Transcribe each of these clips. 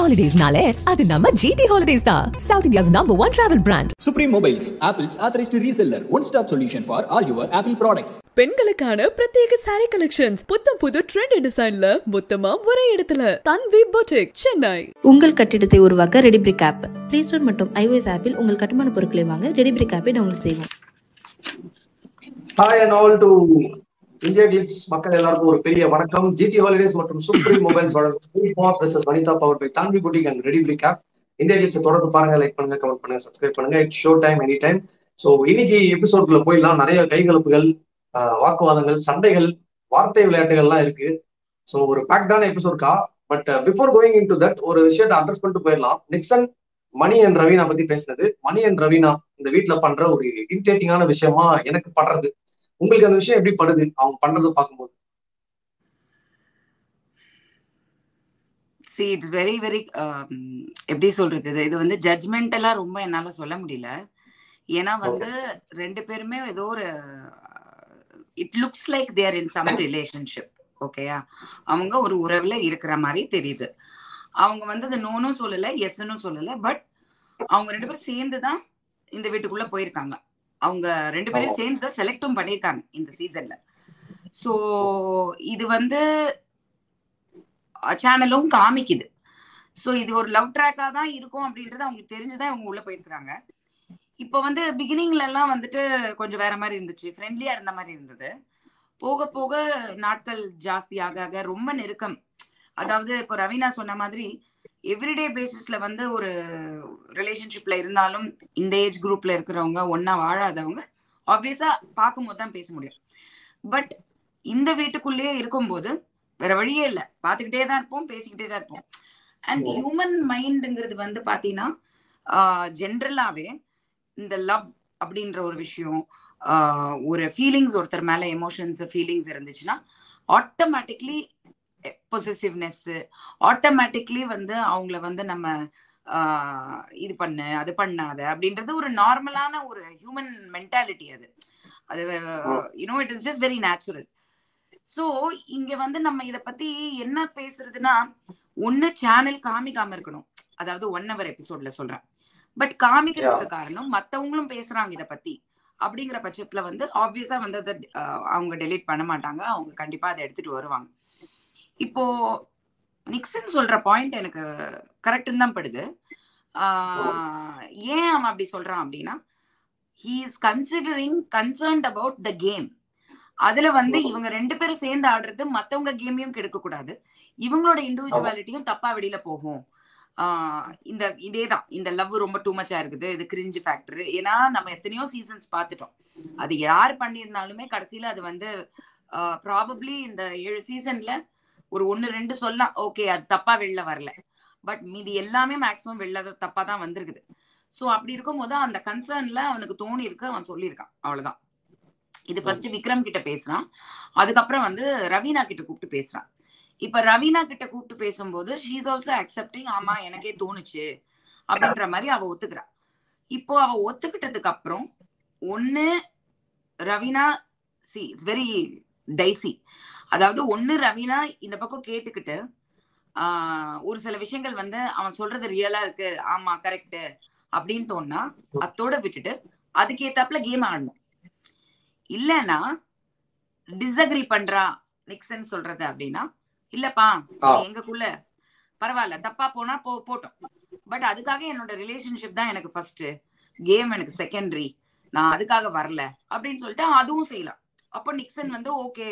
ஹாலிடேஸ்னாலே அது நம்ம ஜிடி ஹாலிடேஸ் தான். South India's number one travel brand Supreme Mobiles, Apple's authorized reseller, one-stop solution for all your Apple products. பெண்களுக்கான பிரத்யேக sorry collections புத்தம் புது ட்ரெண்ட் டிசைன்ல மொத்தமா ஒரே இடத்துல. தன்வி பொட்டிக் சென்னை உங்கள் கட்டிடத்தை உருவாக்க ரெடிபிரிக் ஆப் பிளே ஸ்டோர் மற்றும் iOS ஆப்பில் உங்கள் கட்டுமான பொருட்களை வாங்க ரெடிபிரிக் ஆப்பை டவுன்லோட் செய்வோம். Hi and all to India clicks மக்கள் எல்லாருக்கும் ஒரு பெரிய வணக்கம். ஜிடி ஹாலிடேஸ் மற்றும் சூப்ரீம் மொபைல்ஸ் வழங்கும் Vanitha power by Thanvi boutique and Ready Brick app India Clicks தொடர்ந்து பாருங்க லைக் பண்ணுங்க கமெண்ட் பண்ணுங்க சப்ஸ்கிரைப் பண்ணுங்க. It's show time any time so இன்னைக்கு எபிசோட்ல போயிடலாம். நிறைய கைகலப்புகள் ஆஹ், வாக்குவாதங்கள் சண்டைகள் வார்த்தை விளையாட்டுகள்லாம் இருக்கு. ஸோ ஒரு பேக்டான எபிசோட்கா but before going in to that ஒரு விஷயத்தை அட்ரஸ் பண்ணிட்டு போயிடலாம். நிக்சன் மணி அண்ட் ரவீனா பத்தி பேசினது. மணி அண்ட் ரவீனா இந்த வீட்ல பண்ற ஒரு இரிட்டேட்டிங்கான விஷயமா எனக்கு படுறது. உங்களுக்கு அந்த விஷயம் எப்படி படுது? அவங்க பண்றதை பார்க்கும்போது. சி இட்ஸ் வெரி வெரி எப்படி சொல்றது? இது இது வந்து ஜட்ஜ்மெண்ட் எல்லாம் ரொம்ப என்னால சொல்ல முடியல. ஏன்னா வந்து ரெண்டு பேருமே ஏதோ ஒரு it looks like there in some relationship ஓகேயா அவங்க ஒரு உறவுல இருக்கிற மாதிரி தெரியுது. அவங்க வந்து அது நோனும் சொல்லல எஸ்னும் சொல்லல பட் அவங்க ரெண்டு பேரும் சேர்ந்து தான் இந்த வீட்டுக்குள்ள போயிருக்காங்க. அவங்க ரெண்டு பேரும் சேர்ந்து தான் செலக்டும் பண்ணியிருக்காங்க இந்த சீசன்ல ஸோ இது வந்து சேனலும் காமிக்குது. ஸோ இது ஒரு லவ் ட்ராக்கா தான் இருக்கும் அப்படின்றது அவங்களுக்கு தெரிஞ்சுதான் இவங்க உள்ள போயிருக்கிறாங்க. இப்போ வந்து பிகினிங்ல எல்லாம் வந்துட்டு கொஞ்சம் வேற மாதிரி இருந்துச்சு ஃப்ரெண்ட்லியா இருந்த மாதிரி இருந்தது. போக போக நாட்கள் ஜாஸ்தி ஆக ஆக ரொம்ப நெருக்கம். அதாவது இப்போ ரவீனா சொன்ன மாதிரி எவ்ரிடே பேசிஸ்ல வந்து ஒரு ரிலேஷன்ஷிப்ல இருந்தாலும் இந்த ஏஜ் குரூப்ல இருக்கிறவங்க ஒன்னா வாழாதவங்க ஆப்வியஸா பார்க்கும்போது தான் பேச முடியும். பட் இந்த வீட்டுக்குள்ளேயே இருக்கும்போது வேற வழியே இல்லை. பார்த்துக்கிட்டே தான் இருப்போம் பேசிக்கிட்டே தான் இருப்போம். அண்ட் ஹியூமன் மைண்டுங்கிறது வந்து பார்த்தீங்கன்னா ஜென்ரலாகவே இந்த லவ் அப்படின்ற ஒரு விஷயம் ஒரு ஃபீலிங்ஸ் ஒருத்தர் மேல எமோஷன்ஸ் ஃபீலிங்ஸ் இருந்துச்சுன்னா ஆட்டோமேட்டிக்லி பொசிசிவ்னஸ் ஆட்டோமேட்டிக்லி வந்து அவங்கள வந்து நம்ம இது பண்ணு அது பண்ணாத அப்படின்றது ஒரு நார்மலான ஒரு ஹியூமன் மென்டாலிட்டி அது. அது you know it is just very natural so இங்க வந்து நம்ம இத பத்தி என்ன பேசுறதுன்னா ஒண்ணு சேனல் காமிக்காம இருக்கணும். அதாவது ஒன் ஹவர் எபிசோட்ல சொல்றேன். பட் காமிக்கிறதுக்கு காரணம் மத்தவங்களும் பேசுறாங்க இத பத்தி. அப்படிங்கிற பட்சத்துல வந்து ஆப்வியஸா வந்து அதை அவங்க டெலீட் பண்ண மாட்டாங்க. அவங்க கண்டிப்பா அதை எடுத்துட்டு வருவாங்க. இப்போ நிக்சன் சொல்ற பாயிண்ட் எனக்கு கரெக்டுன்னு தான் படுது. ஏன் அவன் அப்படி சொல்றான் அப்படின்னா he is considering concerned about the game அதுல வந்து இவங்க ரெண்டு பேரும் சேர்ந்து ஆடுறது மத்தவங்க கேமையும் கெடுக்க கூடாது. இவங்களோட இண்டிவிஜுவாலிட்டியும் தப்பா வெளியில போகும். இந்த இதேதான். இந்த லவ் ரொம்ப டூ மச்சா இருக்குது. இது கிரிஞ்சு ஃபேக்டர் ஏன்னா நம்ம எத்தனையோ சீசன்ஸ் பார்த்துட்டோம். அது யார் பண்ணியிருந்தாலுமே கடைசியில அது வந்து ப்ராபப்ளி இந்த ஏழு சீசன்ல ஒரு ஒன்னு ரெண்டு சொல்லலாம் ஓகே அது தப்பா வெளில வரல. பட் மீதி எல்லாமே மேக்ஸிமம் வெளில தப்பா தான் வந்திருக்குது. ஸோ அப்படி இருக்கும்போது அந்த கன்சர்ன்ல அவனுக்கு தோணி இருக்கு அவன் சொல்லியிருக்கான். அவ்வளவுதான். இது ஃபர்ஸ்ட் விக்ரம் கிட்ட பேசுறான். அதுக்கப்புறம் வந்து ரவீனா கிட்ட கூப்பிட்டு பேசுறான். இப்ப ரவீனா கிட்ட கூப்பிட்டு பேசும்போது ஷீஸ் ஆல்சோ அக்செப்டிங் ஆமா எனக்கே தோணுச்சு அப்படின்ற மாதிரி அவ ஒத்துக்கிறா. இப்போ அவ ஒத்துக்கிட்டதுக்கு அப்புறம் ஒண்ணு Raveena see it's very dicey அதாவது ஒண்ணு ரவீனா இந்த பக்கம் கேட்டுக்கிட்டு ஆஹ் ஒரு சில விஷயங்கள் வந்து அவன் சொல்றது ரியலா இருக்கு. ஆமா கரெக்ட் அப்படின்னு தோணுனா அத்தோட விட்டுட்டு அதுக்கேத்தாப்புல கேம் ஆடணும். இல்லைன்னா டிஸ்அக்ரி பண்றா நிக்சன் சொல்றது அப்படின்னா இல்லப்பா எங்கக்குள்ள? பரவாயில்ல தப்பா போனா போ போட்டோம். பட் அதுக்காக என்னோட ரிலேஷன்ஷிப் தான் எனக்கு ஃபர்ஸ்ட் கேம் எனக்கு செகண்டரி நான் அதுக்காக வரல அப்படின்னு சொல்லிட்டு அதுவும் செய்யலாம். அப்போ நிக்சன் வந்து ஓகே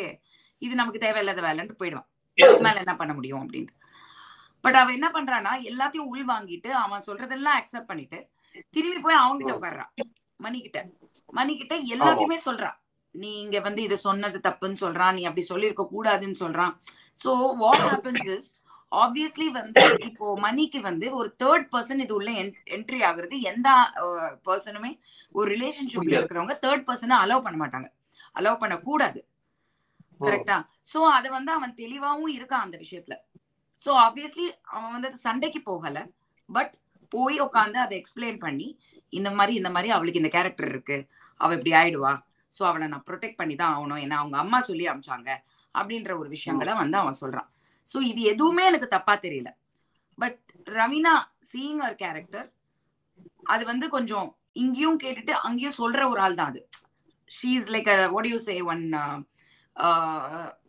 இது நமக்கு தேவையில்லாத வேலைன்ட்டு போயிடுவான். அதுக்கு மேல என்ன பண்ண முடியும் அப்படின்ட்டு. பட் அவன் என்ன பண்றான்னா எல்லாத்தையும் உள் வாங்கிட்டு அவன் சொல்றதெல்லாம் அக்செப்ட் பண்ணிட்டு திரும்பி போய் அவன்கிட்ட உட்கார்றான் மணிக்கிட்ட. மணிக்கிட்ட எல்லாத்தையுமே சொல்றான் நீ இங்க வந்து இதை சொன்னது தப்புன்னு சொல்றான் நீ அப்படி சொல்லியிருக்க கூடாதுன்னு சொல்றான் so what happens is obviously வந்து இப்போ மணிக்கு வந்து ஒரு தேர்ட் பர்சன் இது உள்ள என்ட்ரி ஆகுறது எந்த பர்சனுமே ஒரு ரிலேஷன்ஷிப்ல. இருக்கிறவங்க தேர்ட் பர்சனை அலோவ் பண்ண மாட்டாங்க. அலோவ் பண்ண கூடாது கரெக்டா. சோ அத வந்து அவன் தெளிவாவும் இருக்கான் அந்த விஷயத்துல. சோ ஆப்வியஸ்லி அவன் வந்து அது சண்டைக்கு போகல. பட் போய் உட்காந்து அதை எக்ஸ்பிளைன் பண்ணி இந்த மாதிரி இந்த மாதிரி அவளுக்கு இந்த கேரக்டர் இருக்கு. அவ இப்படி ஆயிடுவா. சோ அவளை நான் ப்ரொடெக்ட் பண்ணி தான் ஆகணும். ஏன்னா அவங்க அம்மா சொல்லி அமிச்சாங்க. அப்படின்ற ஒரு விஷயங்களை வந்து அவன் சொல்றான். சோ இது எதுவுமே எனக்கு தப்பா தெரியல. பட் ரவீனா சீயிங் ஒரு கேரக்டர் அது வந்து கொஞ்சம் இங்கேயும் கேட்டுட்டு அங்கேயும் சொல்ற ஒரு ஆள் தான் அது she is like what you say one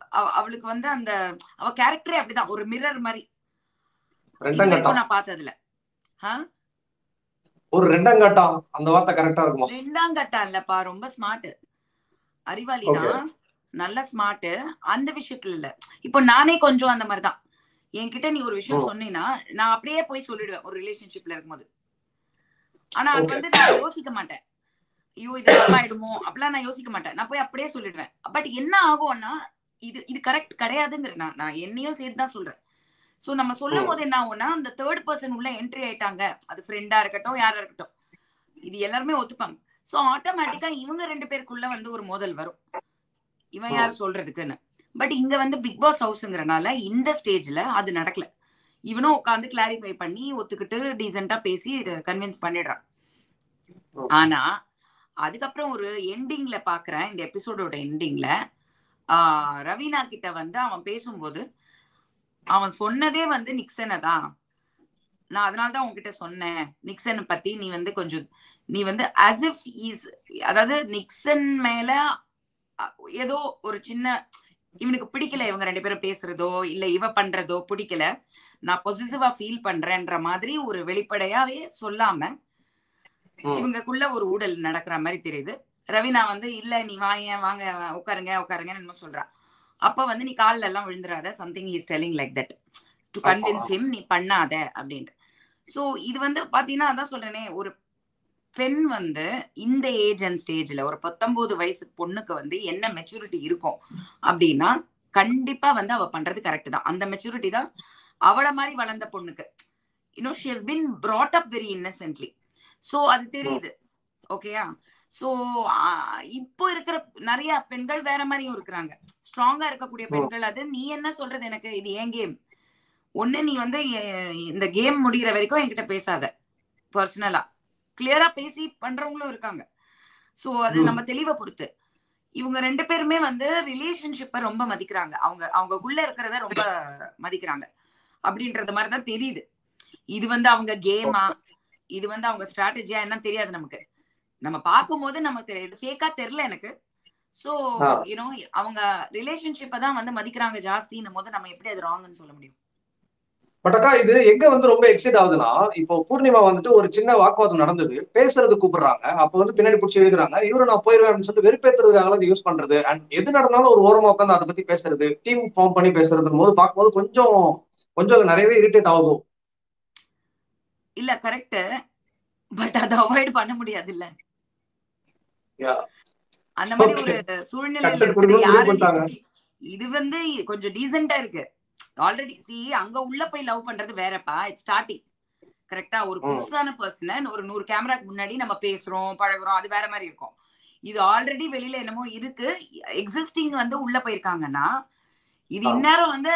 அவளுக்கு வந்து அந்த அவ கேரக்டரே அப்படிதான். ஒரு மிரர் மாதிரி. நான் பார்த்ததுல? ஒரு ரெண்டாங்கட்டம் அந்த வார்த்தை கரெக்டா இருக்குமா? ரெண்டாம் கட்டம் இல்லப்பா. ரொம்ப ஸ்மார்ட் அறிவாளி. தான். நல்ல ஸ்மார்ட் அந்த விஷயத்துல இல்ல. இப்போ நானே கொஞ்சம் அந்த மாதிரிதான். என்கிட்ட நீ ஒரு விஷயம் ஓ. சொன்னீன்னா நான் அப்படியே போய் சொல்லிடுவேன். ஒரு ரிலேஷன்ஷிப்ல இருக்கும்போது. ஆனா அது. வந்து நான் யோசிக்க மாட்டேன். ஐயோ இது தப்பாயிடுமோ அப்படிலாம் நான் யோசிக்க மாட்டேன். நான் போய் அப்படியே சொல்லிடுவேன். பட் என்ன ஆகும்னா இது இது கரெக்ட் கிடையாதுங்கிற நான் நான் என்னையும் சேர்த்து தான் சொல்றேன். சோ நம்ம சொல்லும் போது என்ன ஆகும்னா அந்த தேர்ட் பர்சன் உள்ள என்ட்ரி ஆயிட்டாங்க. அது ஃப்ரெண்டா இருக்கட்டும் யாரா இருக்கட்டும். இது எல்லாருமே ஒத்துப்பாங்க. சோ ஆட்டோமேட்டிக்கா இவங்க ரெண்டு பேருக்குள்ள வந்து ஒரு மோதல் வரும். இவன் யார் சொல்றதுக்குன்னு. பட் இங்க வந்து பிக் பாஸ் ஹவுஸ்ங்கிறனால இந்த ஸ்டேஜ்ல அது நடக்கல. இவனும் உட்காந்து கிளாரிஃபை பண்ணி ஒத்துக்கிட்டு டீசெண்டா பேசி கன்வின்ஸ் பண்ணிடுறான். ஆனா அதுக்கப்புறம் ஒரு எண்டிங்ல பாக்குறேன் இந்த எபிசோடோட எண்டிங்ல ரவீனா கிட்ட வந்து அவன் பேசும்போது அவன் சொன்னதே வந்து நிக்சனை தான். நான் அதனால தான் உன்கிட்ட சொன்னேன். நிக்சனை பத்தி நீ வந்து கொஞ்சம் நீ வந்து அஸ் இஃப் இஸ் அதாவது நிக்சன் மேல ஏதோ ஒரு சின்ன இவனுக்கு பிடிக்கல இவங்க ரெண்டு பேரும் பேசுறதோ இல்ல இவ பண்றதோ பிடிக்கல. நான் பொசிசிவா ஃபீல் பண்றேன்ற மாதிரி ஒரு வெளிப்படையாவே சொல்லாம இவங்கக்குள்ள ஒரு ஊடல் நடக்கிற மாதிரி தெரியுது. ரவினா வந்து இல்ல நீ வாங்க வாங்க உட்காருங்க உட்காருங்கன்னு என்னமோ சொல்றா. அப்ப வந்து நீ கால்ல எல்லாம் விழுந்துராத something is telling like that to. Convince him நீ பண்ணாத அப்படின்ட்டு. சோ இது வந்து பாத்தீங்கன்னா அதான் சொல்றேனே ஒரு பெண் வந்து இந்த ஏஜ் அண்ட் ஸ்டேஜ்ல ஒரு பத்தொன்பது வயசு பொண்ணுக்கு வந்து என்ன மெச்சூரிட்டி இருக்கும் அப்படின்னா கண்டிப்பா வந்து அவ பண்றது கரெக்ட் தான். அந்த மெச்சூரிட்டி தான் அவளை மாதிரி வளர்ந்த பொண்ணுக்கு. You know she has been brought up very innocently so அது தெரியுது. ஓகேயா சோ இப்போ இருக்கிற நிறைய பெண்கள் வேற மாதிரியும் இருக்கிறாங்க. ஸ்ட்ராங்கா இருக்கக்கூடிய. பெண்கள் அது நீ என்ன சொல்றது எனக்கு? இது ஏன் கேம் ஒண்ணு நீ வந்து இந்த கேம் முடிகிற வரைக்கும் என்கிட்ட பேசாத. பர்சனலா கிளியரா பேசி பண்றவங்களும் இருக்காங்க. சோ அது. நம்ம தெளிவை பொறுத்து. இவங்க ரெண்டு பேருமே வந்து ரிலேஷன்ஷிப்பை ரொம்ப மதிக்கிறாங்க. அவங்க அவங்கக்குள்ள இருக்கிறத ரொம்ப மதிக்கிறாங்க. அப்படின்றது மாதிரி தான் தெரியுது. இது வந்து அவங்க கேமா இது வந்து அவங்க ஸ்ட்ராட்டஜியா என்ன தெரியாது நமக்கு. நம்ம பார்க்கும்போது நமக்கு தெரியுது ஃபேக்கா தெரியல எனக்கு. சோ. யூனோ அவங்க ரிலேஷன்ஷிப்பை தான் வந்து மதிக்கிறாங்க ஜாஸ்தின்னும் போது நம்ம எப்படி அது ராங்னு சொல்ல முடியும்? பட் அக்கா இது எங்க வந்து ரொம்ப எக்ஸைட் ஆகுதுன்னா இப்போ பூர்ணிமா வந்துட்டு ஒரு சின்ன வாக்குவாதம் நடந்தது. பேசுறது கூப்பிடுறாங்க. அப்ப வந்து பின்னாடி பிடிச்சி எழுதுறாங்க இவரு நான் போயிருவேன் அப்படின்னு சொல்லிட்டு வெறுப்பேத்துறதுக்காக யூஸ் பண்றது. அண்ட் எது நடந்தாலும் ஒரு ஓரமா உட்காந்து அதை பத்தி பேசுறது டீம் ஃபார்ம் பண்ணி பேசுறது போது பார்க்கும்போது கொஞ்சம் கொஞ்சம் நிறையவே இரிட்டேட் ஆகும். இல்ல கரெக்ட் பட் அதை அவாய்ட் பண்ண முடியாது இல்ல. அந்த மாதிரி. ஒரு சூழ்நிலையில இருக்குது கொடுக்கணும்னு யாரு முடிவு பண்ணிட்டாங்க. நீ- இது வந்து கொஞ்சம் டீசெண்டா இருக்கு ஆல்ரெடி சி அங்க உள்ள போய் லவ் பண்றது வேறப்பா இட்ஸ் ஸ்டார்டிங் கரெக்டா ஒரு. புதுசான பர்சன் ஒரு நூறு கேமராக்கு முன்னாடி நம்ம பேசுறோம் பழகுறோம் அது வேற மாதிரி இருக்கும் இது ஆல்ரெடி வெளியில என்னமோ இருக்கு எக்ஸிஸ்டிங் வந்து உள்ள போயிருக்காங்கன்னா இது. இந்நேரம் வந்து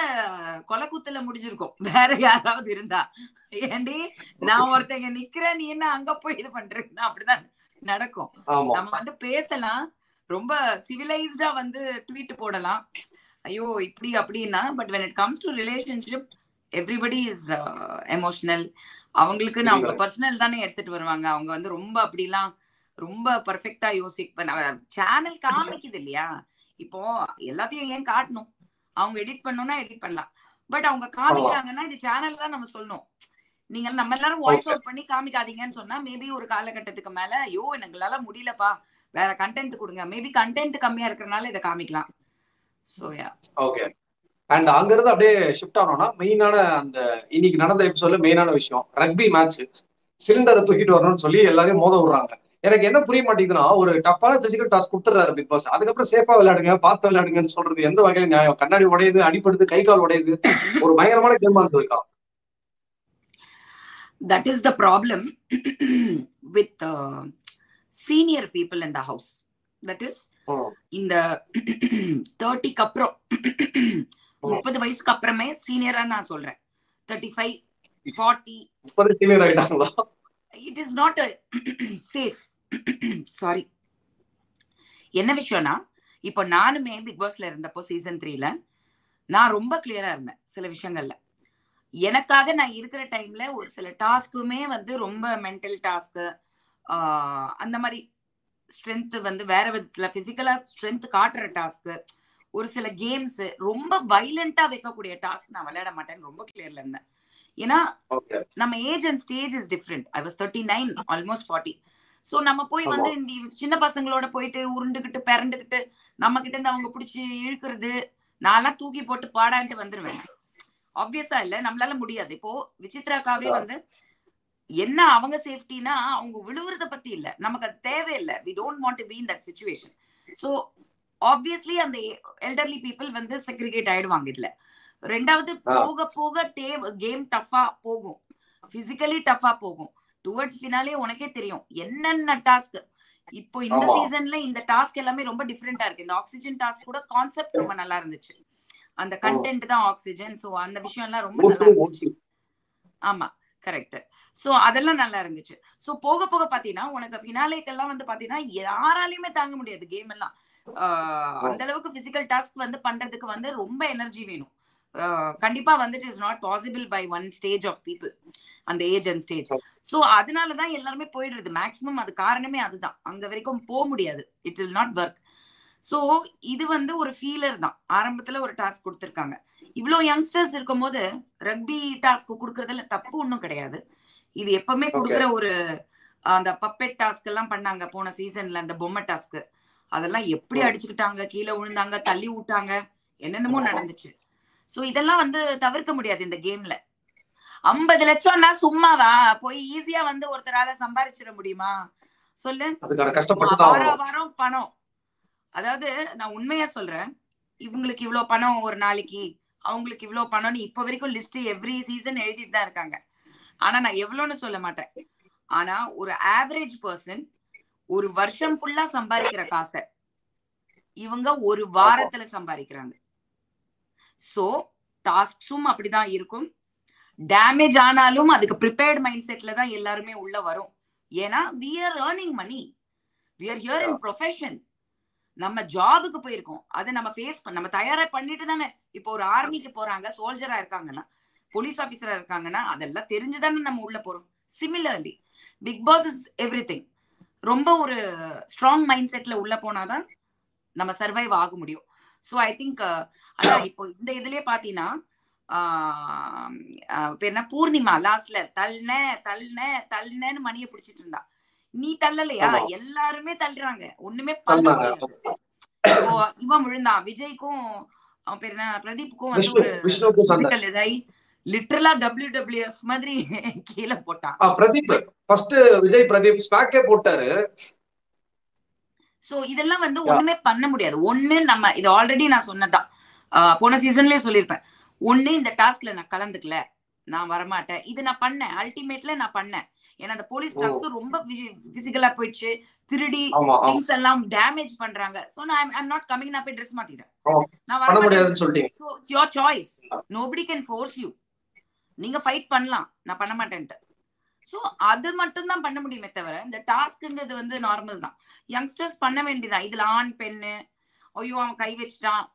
கொலை குத்துல முடிஞ்சிருக்கும். வேற யாராவது இருந்தா. ஏண்டி? நான் ஒருத்தங்க நிக்கிறேன் நீ என்ன அங்க போய் இது பண்றீங்கன்னா அப்படிதான் நடக்கும். நம்ம வந்து பேசலாம். ரொம்ப சிவிலைஸ்டா வந்து ட்வீட் போடலாம். ஐயோ இப்படி அப்படின்னா but when it comes to relationship everybody is uh, emotional. அவங்களுக்கு அவங்க. பர்சனல் தானே எடுத்துட்டு வருவாங்க. அவங்க வந்து ரொம்ப அப்படிலாம் ரொம்ப பர்ஃபெக்டா யோசிப்ப சேனல் காமிக்குது இல்லையா? இப்போ எல்லாத்தையும் ஏன் காட்டணும்? அவங்க எடிட் பண்ணணும்னா எடிட் பண்ணலாம். பட் அவங்க காமிக்கிறாங்கன்னா இது சேனல் தான் நம்ம சொல்லணும். நீங்க நம்ம எல்லாரும் வாய்ஸ் அவுட் பண்ணி காமிக்காதீங்கன்னு சொன்னா மேபி ஒரு காலகட்டத்துக்கு மேல ஐயோ எங்களால முடியலப்பா. வேற கண்டென்ட் கொடுங்க. மேபி கண்டென்ட் கம்மியா இருக்கறனால இதை காமிக்கலாம். சோ யா ஓகே அண்ட் அங்க இருந்து அப்படியே ஷிஃப்ட் ஆனோம்னா மெயினான அந்த இன்னைக்கு நடந்த எபிசோட்ல மெயினான விஷயம் ரக்பி மேட்ச் சிலிண்டரை தூக்கிட்டு வரணும்னு சொல்லி எல்லாரையும் மோத விடுறாங்க. எனக்கு என்ன புரிய மாட்டேங்குதுன்னா ஒரு டஃப்பான பிசிக்கல் டாஸ்க் கொடுத்துறாரு பிக் பாஸ் அதுக்கப்புறம் சேஃபா விளையாடுங்க பார்த்து விளையாடுங்கன்னு சொல்றது எந்த வகையில நியாயம்? கண்ணாடி உடையுது அடிப்படுது கை கால் உடையுது ஒரு பயங்கரமான கேமா இருந்திருக்கா is the problem with uh, senior people in the house. That is இந்த தேர்ட்டிக்கு அப்புறம் முப்பது வயசுக்கு அப்புறமே சீனியரா நான் சொல்றேன். Thirty five forty senior it is not safe sorry என்ன விஷயம்னா இப்போ நானுமே பிக் பாஸ்ல இருந்தப்போ சீசன் த்ரீல நான் ரொம்ப கிளியரா இருந்தேன் சில விஷயங்கள்ல. எனக்காக நான் இருக்கிற டைம்ல ஒரு சில டாஸ்க்குமே வந்து ரொம்ப மென்டல் டாஸ்க்கு அந்த மாதிரி ஸ்ட்ரென்த் வந்து வேற விதத்துல பிசிக்கலா ஸ்ட்ரென்த் காட்டுற டாஸ்க்கு ஒரு சில கேம்ஸ் ரொம்ப வைலண்டா வைக்கக்கூடிய டாஸ்க் நான் விளையாட மாட்டேன்னு ரொம்ப கிளியர்ல இருந்தேன். ஏன்னா நம்ம age and stage is different I was thirty nine almost forty so நம்ம போய் வந்து. இந்த சின்ன பசங்களோட போயிட்டு உருண்டுகிட்டு பிறண்டுகிட்டு நம்ம கிட்ட இருந்து அவங்க பிடிச்சி இழுக்கிறது நான்லாம் தூக்கி போட்டு பாடான்ட்டு வந்துருவேன் ஆப்வியஸா இல்ல நம்மளால முடியாது. இப்போ விசித்ராக்காவே வந்து என்ன அவங்க சேஃப்டினா அவங்க விழுவுறத பத்தி இல்ல. நமக்கு அது தேவையில்லை. We don't want to be in that situation so obviously அந்த எல்டர்லி பீப்புள் வந்து செக்ரிகேட் ஆயிடுவாங்க இதுல. ரெண்டாவது. போக போக டே கேம் டஃபா போகும். பிசிக்கலி டஃபா போகும். டுவர்ட்ஸ் பின்னாலே உனக்கே தெரியும் என்னென்ன டாஸ்க். இப்போ இந்த. சீசன்ல இந்த டாஸ்க் எல்லாமே ரொம்ப டிஃப்ரெண்டா இருக்கு. இந்த ஆக்சிஜன் டாஸ்க் கூட கான்செப்ட் ரொம்ப நல்லா இருந்துச்சு. அந்த கண்டென்ட் தான் ஆக்சிஜன். சோ அந்த விஷயம் எல்லாம் ரொம்ப நல்லா இருந்துச்சு. ஆமா கரெக்ட் சோ அதெல்லாம் நல்லா இருந்துச்சு. சோ போக போக பாத்தீங்கன்னா உனக்கு ஃபினாலேக்கெல்லாம் வந்து பாத்தீங்கன்னா யாராலையுமே தாங்க முடியாது கேம் எல்லாம். அந்த அளவுக்கு பிசிக்கல் டாஸ்க் வந்து பண்றதுக்கு வந்து ரொம்ப எனர்ஜி வேணும். கண்டிப்பா வந்துட்டு is not possible by one stage of people அந்த ஏஜ் அண்ட் ஸ்டேஜ் சோ அதனாலதான் எல்லாருமே போயிடுறது. மேக்ஸிமம் அது காரணமே அதுதான். அங்க வரைக்கும் போக முடியாது. It will not work so இது வந்து ஒரு ஃபீலர் தான். ஆரம்பத்துல ஒரு டாஸ்க் கொடுத்துருக்காங்க. இவ்வளோ யங்ஸ்டர்ஸ் இருக்கும்போது ரக்பி டாஸ்க் கொடுக்கறதுல தப்பு ஒன்றும் கிடையாது. இது எப்பவுமே கொடுக்குற ஒரு அந்த பப்பெட் டாஸ்க் எல்லாம் பண்ணாங்க. போன சீசன்ல அந்த பொம்மை டாஸ்க் அதெல்லாம் எப்படி அடிச்சுக்கிட்டாங்க? கீழே விழுந்தாங்க தள்ளி விட்டாங்க. என்னென்னமோ நடந்துச்சு. சோ இதெல்லாம் வந்து தவிர்க்க முடியாது இந்த கேம்ல ஐம்பது லட்சம்னா சும்மாவா? போய் ஈஸியா வந்து ஒருத்தரால சம்பாரிச்சிட முடியுமா? சொல்லு. அதுக்கான கஷ்டப்பட்டு தான் வார ஆகணும். வாரம் பணம். அதாவது நான் உண்மையா சொல்றேன். இவங்களுக்கு இவ்ளோ பணம் ஒரு நாளைக்கு. அவங்களுக்கு இவ்ளோ பணம்னு இப்ப வரைக்கும் லிஸ்ட் எவ்ரி சீசன் எழுதிட்டு தான் இருக்காங்க. ஆனா நான் எவ்வளவுன்னு சொல்ல மாட்டேன். ஆனா ஒரு ஆவரேஜ் பர்சன் ஒரு வருஷம் ஃபுல்லா சம்பாதிக்கிற காசை இவங்க ஒரு வாரத்துல சம்பாதிக்கிறாங்க. சோ டாஸ்க்ஸும் அப்படிதான் இருக்கும். டேமேஜ் ஆனாலும் அதுக்கு ப்ரிப்பேர்ட் மைண்ட் செட்ல தான் எல்லாருமே உள்ள வரும். ஏன்னா we are earning money we are here in profession நம்ம ஜாபுக்கு போயிருக்கோம். அதை நம்ம ஃபேஸ் பண்ண நம்ம தயாரா பண்ணிட்டு தானே. இப்போ ஒரு ஆர்மிக்கு போறாங்க சோல்ஜரா இருக்காங்கன்னா போலீஸ் ஆபீசரா இருக்காங்கன்னா அதெல்லாம் தெரிஞ்சுதானே நம்ம உள்ள போறோம். Similarly Bigg Boss is every ரொம்ப ஒரு ஸ்ட்ராங் மைண்ட் செட்ல உள்ள போனாதான் நம்ம சர்வைவ் ஆக முடியும். ஸோ ஐ திங்க் அதான் இப்போ இந்த இதுலயே பாத்தீங்கன்னா என்ன? பூர்ணிமா லாஸ்ட்ல தள்ளின தள்ளின தள்ளினேன்னு மணியை பிடிச்சிட்டு இருந்தா. நீ தள்ளலையா. எல்லாருமே தள்ளுறாங்க. ஒண்ணுமே பண்ண. முடியாது. இப்போ இவன் விழுந்தான் விஜய்க்கும் அவன் பேர் என்ன? பிரதீப்புக்கும் வந்து ஒரு பிசிக்கல் இதாகி லிட்டரலா டபிள்யூ டபிள்யூஎஃப் மாதிரி கீழே போட்டான். பிரதீப். ஃபர்ஸ்ட் விஜய் பிரதீப் ஸ்பேக்கே போட்டாரு. சோ இதெல்லாம் வந்து ஒண்ணுமே பண்ண முடியாது. ஒண்ணு நம்ம இது ஆல்ரெடி நான் சொன்னதுதான். ஆஹ் போன சீசன்லயே சொல்லியிருப்பேன். ஒண்ணு இந்த டாஸ்க்ல நான் கலந்துக்கல. நான் வரமாட்டேன். இது நான் பண்ணேன். அல்டிமேட்ல நான் பண்ணேன். ஏன்னா அந்த போலீஸ். டாஸ்க் ரொம்ப பிசிக்கலா போயிடுச்சு. திருடி திங்ஸ் எல்லாம் டேமேஜ் பண்றாங்க. சோ நான் ஐம் நாட் கமிங் நான் போய் ட்ரெஸ் மாட்டிட்டேன் ஆமா. நான் வரமாட்டேன். முடியாதுன்னு சொல்லிட்டீங்க. So it's choice nobody can force you நீங்க ஃபைட் பண்ணலாம். நான் பண்ண மாட்டேன்ட்டு. ஸோ அது மட்டும் தான் பண்ண முடியுமே தவிர இந்த டாஸ்க்குங்கிறது வந்து நார்மல் தான். யங்ஸ்டர்ஸ் பண்ண வேண்டியதான் இதுல ஆண் பெண்ணு ஐயோ அவன் கை வச்சுட்டான்.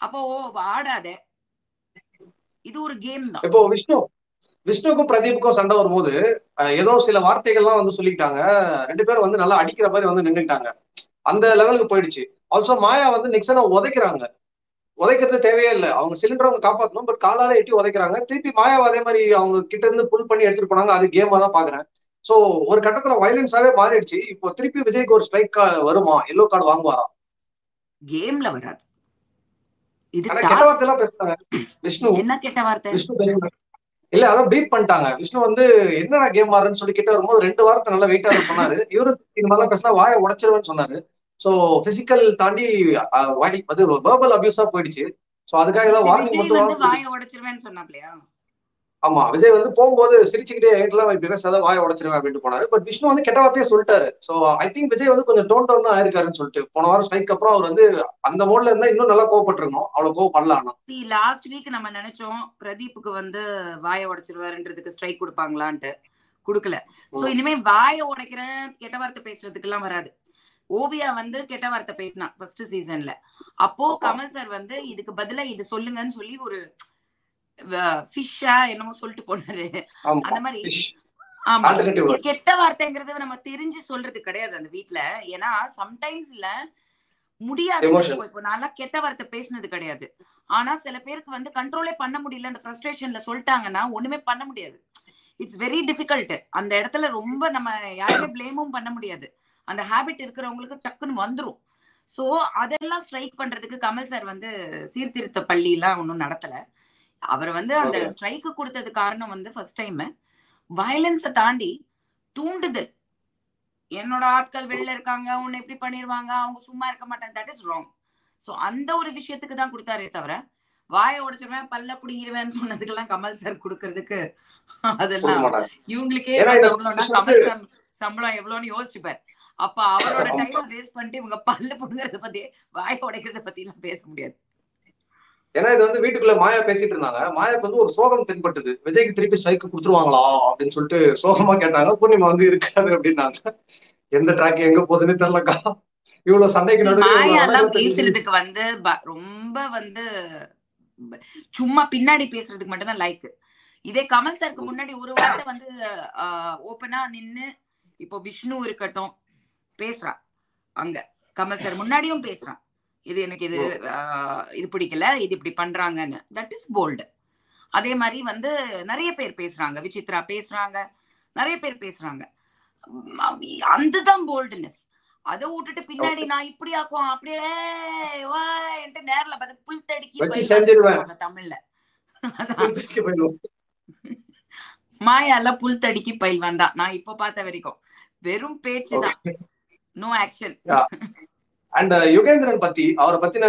அப்போ ஓ ஆடாத. இது ஒரு கேம் தான். இப்போ விஷ்ணு விஷ்ணுக்கும் பிரதீப்புக்கும் சண்டை வரும்போது ஏதோ சில வார்த்தைகள்லாம் வந்து சொல்லிட்டாங்க ரெண்டு பேரும் வந்து நல்லா அடிக்கிற மாதிரி வந்து நின்னுட்டாங்க அந்த லெவலுக்கு போயிடுச்சு. ஆல்சோ மாயா வந்து நிக்சனை உதைக்கிறாங்க. உதைக்கிறது தேவையே இல்லை. அவங்க சிலிண்டர் அவங்க காப்பாற்றணும் பட் காலால எட்டி உதைக்கிறாங்க. திருப்பி மாயாவை அதே மாதிரி அவங்க கிட்ட இருந்து புல் பண்ணி எடுத்துட்டு போனாங்க. அது கேமா தான் பாக்குறேன். சோ ஒரு கட்டத்துல வயலன்ஸாவே மாறிடுச்சு. இப்போ திருப்பி விஜய்க்கு ஒரு ஸ்ட்ரைக் வருமா? எல்லோ கார்டு வாங்குவாரா? கேம்ல வராது. இது கெட்ட. வார்த்தை எல்லாம் பேசுறாங்க. விஷ்ணு. என்ன கெட்ட வார்த்தை? விஷ்ணு? இல்ல அதான் பீட் பண்ணிட்டாங்க. விஷ்ணு வந்து என்னடா கேம் ஆடுறேன்னு சொல்லி கிட்ட வரும்போது ரெண்டு வாரத்தை நல்லா வெயிட்டா சொன்னாரு. இவரு இந்த மாதிரிலாம் பேசினா வாயை உடைச்சிருவேன்னு சொன்னாரு. சோ பிசிக்கல் தாண்டி அது வேர்பல் அபியூஸா போயிடுச்சு. சோ அதுக்காக தான் வார்னிங் மட்டும் வந்து ஆமா விஜய் வந்து போகும்போது சிரிச்சுக்கிட்டே இப்படி பேசாத வாயை உடைச்சிருவேன் அப்படின்ட்டு போனாரு. பட் விஷ்ணு வந்து கெட்ட வார்த்தையே சொல்லிட்டாரு. சோ ஐ திங்க் விஜய் வந்து கொஞ்சம் டோன் டவுன் தான் ஆயிருக்காருன்னு சொல்லிட்டு போன வாரம் ஸ்ட்ரைக் அப்புறம் அவர் வந்து அந்த மோட்ல இருந்தா இன்னும் நல்லா கோவப்பட்டிருக்கணும் அவ்வளவு கோவப்படல ஆனா சி லாஸ்ட் வீக் நம்ம நினைச்சோம் பிரதீப்புக்கு வந்து வாயை உடைச்சிருவாருன்றதுக்கு ஸ்ட்ரைக் கொடுப்பாங்களான்ட்டு. கொடுக்கல. சோ. இனிமே வாயை உடைக்கிறேன் கெட்ட வார்த்தை பேசுறதுக்கு எல்லாம் வராது. ஓவியா வந்து கெட்ட வார்த்தை பேசினா ஃபர்ஸ்ட் சீசன்ல அப்போ கமல் சார் வந்து இதுக்கு பதிலா இது சொல்லுங்கன்னு சொல்லி ஒரு ஃபிஷ்ஷா என்னமோ சொல்லிட்டு போனாரு. அந்த மாதிரி. ஆமா. கெட்ட வார்த்தைங்கிறது நம்ம தெரிஞ்சு சொல்றது கிடையாது அந்த வீட்ல. ஏன்னா சம்டைம்ஸ்ல முடியாது. இப்போ நான்லாம் கெட்ட வார்த்தை பேசினது கிடையாது. ஆனா சில பேருக்கு வந்து கண்ட்ரோலே பண்ண முடியல. அந்த ஃப்ரஸ்ட்ரேஷன்ல சொல்லிட்டாங்கன்னா ஒண்ணுமே பண்ண முடியாது. இட்ஸ் வெரி டிஃபிகல்ட் அந்த இடத்துல ரொம்ப நம்ம யாருமே பிளேமும் பண்ண முடியாது. அந்த ஹாபிட் இருக்கிறவங்களுக்கு டக்குன்னு வந்துரும். சோ அதெல்லாம் ஸ்ட்ரைக் பண்றதுக்கு கமல் சார் வந்து சீர்திருத்த பள்ளி எல்லாம் ஒன்றும் நடத்தல. அவர் வந்து அந்த. ஸ்ட்ரைக்கு கொடுத்தது காரணம் வந்து ஃபர்ஸ்ட் டைம் வயலன்ஸை தாண்டி தூண்டுதல். என்னோட ஆட்கள் வெளில இருக்காங்க உன்னை இப்படி பண்ணிடுவாங்க அவங்க சும்மா இருக்க மாட்டாங்க. தட் இஸ் ராங் சோ அந்த ஒரு விஷயத்துக்கு தான் கொடுத்தாரே தவிர வாயை உடைச்சிருவேன் பல்ல புடிங்கிருவேன்னு சொன்னதுக்கெல்லாம் கமல் சார் கொடுக்கறதுக்கு கொடுக்க அதெல்லாம் இவங்களுக்கே சம்பளம்னா கமல் சார் சம்பளம் எவ்வளவுன்னு யோசிச்சுப்பார். அப்ப அவரோட டைம் வேஸ்ட் பண்ணிட்டு இவங்க பல்லு புடுங்கறத பத்தி வாயை உடைக்கிறத பத்தி எல்லாம் பேச முடியாது. ஏன்னா இது வந்து வீட்டுக்குள்ள மாயா பேசிட்டு இருந்தாங்க. மாயாக்கு வந்து ஒரு சோகம் தென்பட்டது. விஜய்க்கு திருப்பி ஸ்ட்ரைக் கொடுத்துருவாங்களா அப்படின்னு சொல்லிட்டு சோகமா கேட்டாங்க. பூர்ணிமா வந்து இருக்காது அப்படின்னாங்க. எந்த ட்ராக் எங்க போகுதுன்னு தெரியலக்கா. இவ்வளவு சண்டைக்கு நடுவுல. பேசுறதுக்கு வந்து ரொம்ப வந்து சும்மா பின்னாடி பேசுறதுக்கு மட்டும் தான் லைக் இதே கமல் சாருக்கு முன்னாடி ஒரு வார்த்தை வந்து ஓப்பனா நின்னு இப்போ விஷ்ணு இருக்கட்டும் பேசுறான் அங்க கமல் சார் முன்னாடியும் பேசுறான் இது எனக்கு இது இது பிடிக்கல இது இப்படி பண்றாங்கன்னு. தட் இஸ் போல்டு அதே மாதிரி வந்து நிறைய பேர் பேசுறாங்க. விசித்ரா பேசுறாங்க. நிறைய பேர் பேசுறாங்க. அதுதான் போல்டுனஸ் அதை விட்டுட்டு பின்னாடி நான் இப்படி ஆக்குவோம் அப்படியே வான்ட்டு நேர்ல பார்த்து புல் தடுக்கி தமிழ்ல. மாயால புல் தடுக்கி பயில் வந்தா. நான் இப்ப பார்த்த வரைக்கும். வெறும் பேச்சுதான். நோ ஆக்ஷன் அண்ட் யுகேந்திரன் பத்தி அவரை பத்தின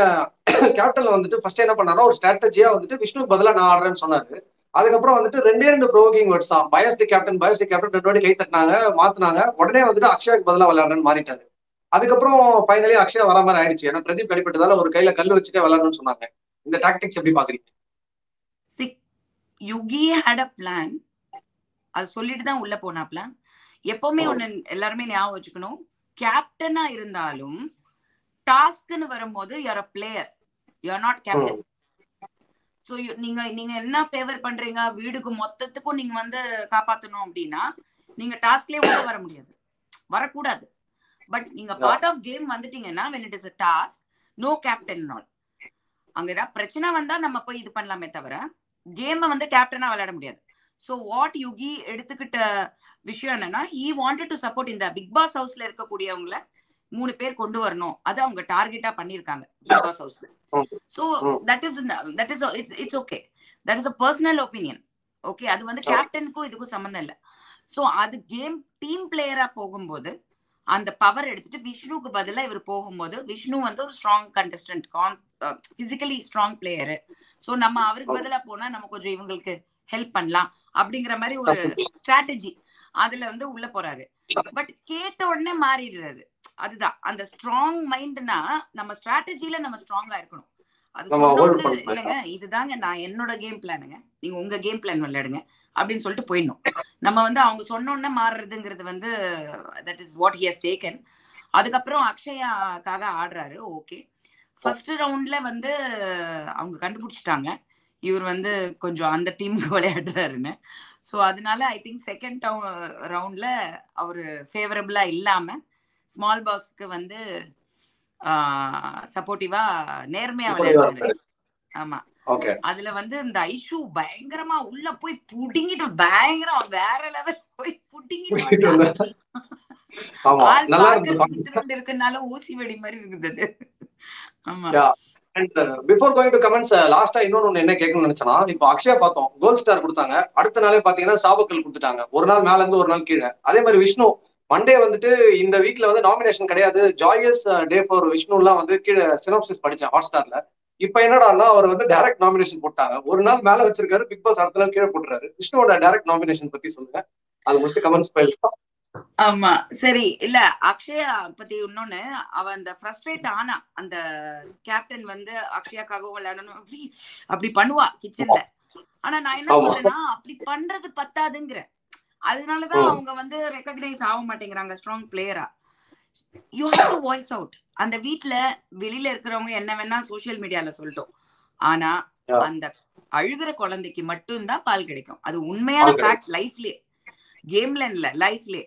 கேப்டன்ல வந்துட்டு ஃபர்ஸ்ட் என்ன பண்ணாரோ ஒரு ஸ்ட்ராட்டஜியா வந்துட்டு விஷ்ணுக்கு பதிலா நான் ஆடுறேன்னு சொன்னாரு. அதுக்கப்புறம் வந்துட்டு ரெண்டே ரெண்டு ப்ரோகிங் வேர்ட்ஸ் தான். பயோஸ்டி கேப்டன் பயோஸ்டி கேப்டன் ரெண்டு வாட்டி கை தட்டினாங்க மாத்துனாங்க. உடனே வந்துட்டு அக்ஷயாக்கு பதிலா விளையாடுறேன்னு மாறிட்டாரு. அதுக்கப்புறம் ஃபைனலி அக்ஷயா வர மாதிரி ஆயிடுச்சு. ஏன்னா பிரதீப் அடிப்பட்டதால ஒரு கையில கல் வச்சுட்டே விளையாடணும்னு சொன்னாங்க. இந்த டாக்டிக்ஸ் எப்படி பாக்குறீங்க? யுகி ஹேட் அ பிளான் அது சொல்லிட்டு தான் உள்ள போனா பிளான் எப்பவுமே ஒண்ணு எல்லாருமே ஞாபகம் வச்சுக்கணும். கேப்டனா இருந்தாலும் டாஸ்க்னு வரும்போது you are a player you are not captain so நீங்க நீங்க என்ன ஃபேவர் பண்றீங்க? வீடுக்கு மொத்தத்துக்கும் நீங்க வந்து காப்பாத்தணும் அப்படின்னா நீங்க டாஸ்க்லயே உள்ள வர முடியாது. வரக்கூடாது. பட் நீங்க பார்ட் ஆஃப் கேம் வந்துட்டீங்கன்னா when it is a task no captain not அங்க ஏதாவது பிரச்சனை வந்தா நம்ம போய் இது பண்ணலாமே தவிர கேமை வந்து கேப்டனா விளையாட முடியாது. ஸோ வாட் யுகி எடுத்துக்கிட்ட விஷயம் என்னன்னா ஹீ வாண்டட் டு சப்போர்ட் இந்த பிக் பாஸ் ஹவுஸ்ல இருக்கக்கூடியவங்கள மூணு பேர் கொண்டு வரணும். அது அவங்க டார்கெட்டா பண்ணிருக்காங்க பிக் பாஸ் ஹவுஸ்ல so that is that is it's it's okay that is a personal opinion okay அது வந்து கேப்டனுக்கும் இதுக்கும் சம்மந்தம் இல்லை. ஸோ அது கேம் டீம் பிளேயரா போகும்போது அந்த பவர் எடுத்துட்டு விஷ்ணுக்கு பதிலா இவர் போகும்போது விஷ்ணு வந்து ஒரு strong contestant can physically strong player so நம்ம அவருக்கு பதிலா போனா நம்ம கொஞ்சம் இவங்களுக்கு ஹெல்ப் பண்ணலாம். அப்படிங்கிற மாதிரி ஒரு ஸ்ட்ராட்டஜி அதுல வந்து உள்ள போறாரு. பட் கேட்ட உடனே மாறிடுறாரு. அதுதான். அந்த ஸ்ட்ராங் மைண்ட்னா நம்ம ஸ்ட்ராட்டஜில நம்ம ஸ்ட்ராங்கா இருக்கணும். அது. இல்லைங்க இதுதாங்க நான் என்னோட கேம் பிளானுங்க நீங்க உங்க கேம் பிளான் விளையாடுங்க. அப்படின்னு சொல்லிட்டு போயிடணும். நம்ம வந்து அவங்க சொன்ன உடனே மாறுறதுங்கிறது வந்து that is what he has taken அதுக்கப்புறம் அக்ஷயாக்காக ஆடுறாரு. ஓகே ஃபர்ஸ்ட் ரவுண்ட்ல வந்து அவங்க கண்டுபிடிச்சிட்டாங்க. இவர் வந்து கொஞ்சம் அந்த டீமுக்கு விளையாடுறாருன்னு. ஸோ அதனால ஐ திங்க் செகண்ட் ரவுண்ட்ல அவர் ஃபேவரபிளா இல்லாம ஸ்மால் பாஸ்க்கு வந்து சப்போர்ட்டிவா நேர்மையா விளையாடுறாரு. ஆமா. அதுல வந்து இந்த ஐஷு பயங்கரமா உள்ள போய் புடுங்கிட்டு பயங்கரம் வேற லெவல் போய் புடுங்கிட்டு ஆள் ஊசி வெடி மாதிரி இருந்தது ஆமா. பிஃபோர் கோயிங் டு கமெண்ட்ஸ் லாஸ்டா இன்னொன்னு என்ன கேட்கணும்னு நினைச்சேன்னா இப்போ அக்ஷயா பார்த்தோம் கோல்ட் ஸ்டார் கொடுத்தாங்க. அடுத்த நாளே பாத்தீங்கன்னா சாபக்கல் கொடுத்துட்டாங்க. ஒரு நாள் மேல இருந்து ஒரு நாள் கீழே. அதே மாதிரி விஷ்ணு மண்டே வந்துட்டு இந்த வீக்ல வந்து நாமினேஷன் கிடையாது. ஜாயஸ் டே uh, ஃபார் விஷ்ணு எல்லாம் வந்து கீழே சினோப்சிஸ் படிச்சேன் ஹாட் ஸ்டார்ல இப்ப என்னடான்னா அவர் வந்து டைரக்ட் நாமினேஷன் போட்டாங்க. ஒரு நாள் மேல வச்சிருக்காரு பிக் பாஸ் அடுத்த நாள் கீழே போட்டுறாரு. விஷ்ணுவோட டைரக்ட் நாமினேஷன் பத்தி சொல்லுங்க. அது முடிச்சு கமெண்ட்ஸ் போயிடலாம். ஆமா. சரி இல்ல அக்ஷயா பத்தி இன்னொன்னு. அவ அந்த ஃப்ரஸ்ட்ரேட் ஆனா அந்த கேப்டன் வந்து அக்ஷயாக்காகவும் விளையாடணும் அப்படி அப்படி பண்ணுவா கிச்சன்ல ஆனா நான் என்ன. சொல்றேன்னா அப்படி பண்றது பத்தாதுங்கிற. அதனாலதான். அவங்க வந்து ரெக்கக்னைஸ் ஆக மாட்டேங்கிறாங்க ஸ்ட்ராங் பிளேயரா you have to voice out அந்த வீட்ல வெளியில இருக்கிறவங்க என்ன வேணா சோஷியல் மீடியால சொல்லட்டும். ஆனா. அந்த அழுகிற குழந்தைக்கு மட்டும்தான் பால் கிடைக்கும். அது உண்மையான. ஃபேக்ட் லைஃப்லயே கேம்ல இல்ல லைஃப்லயே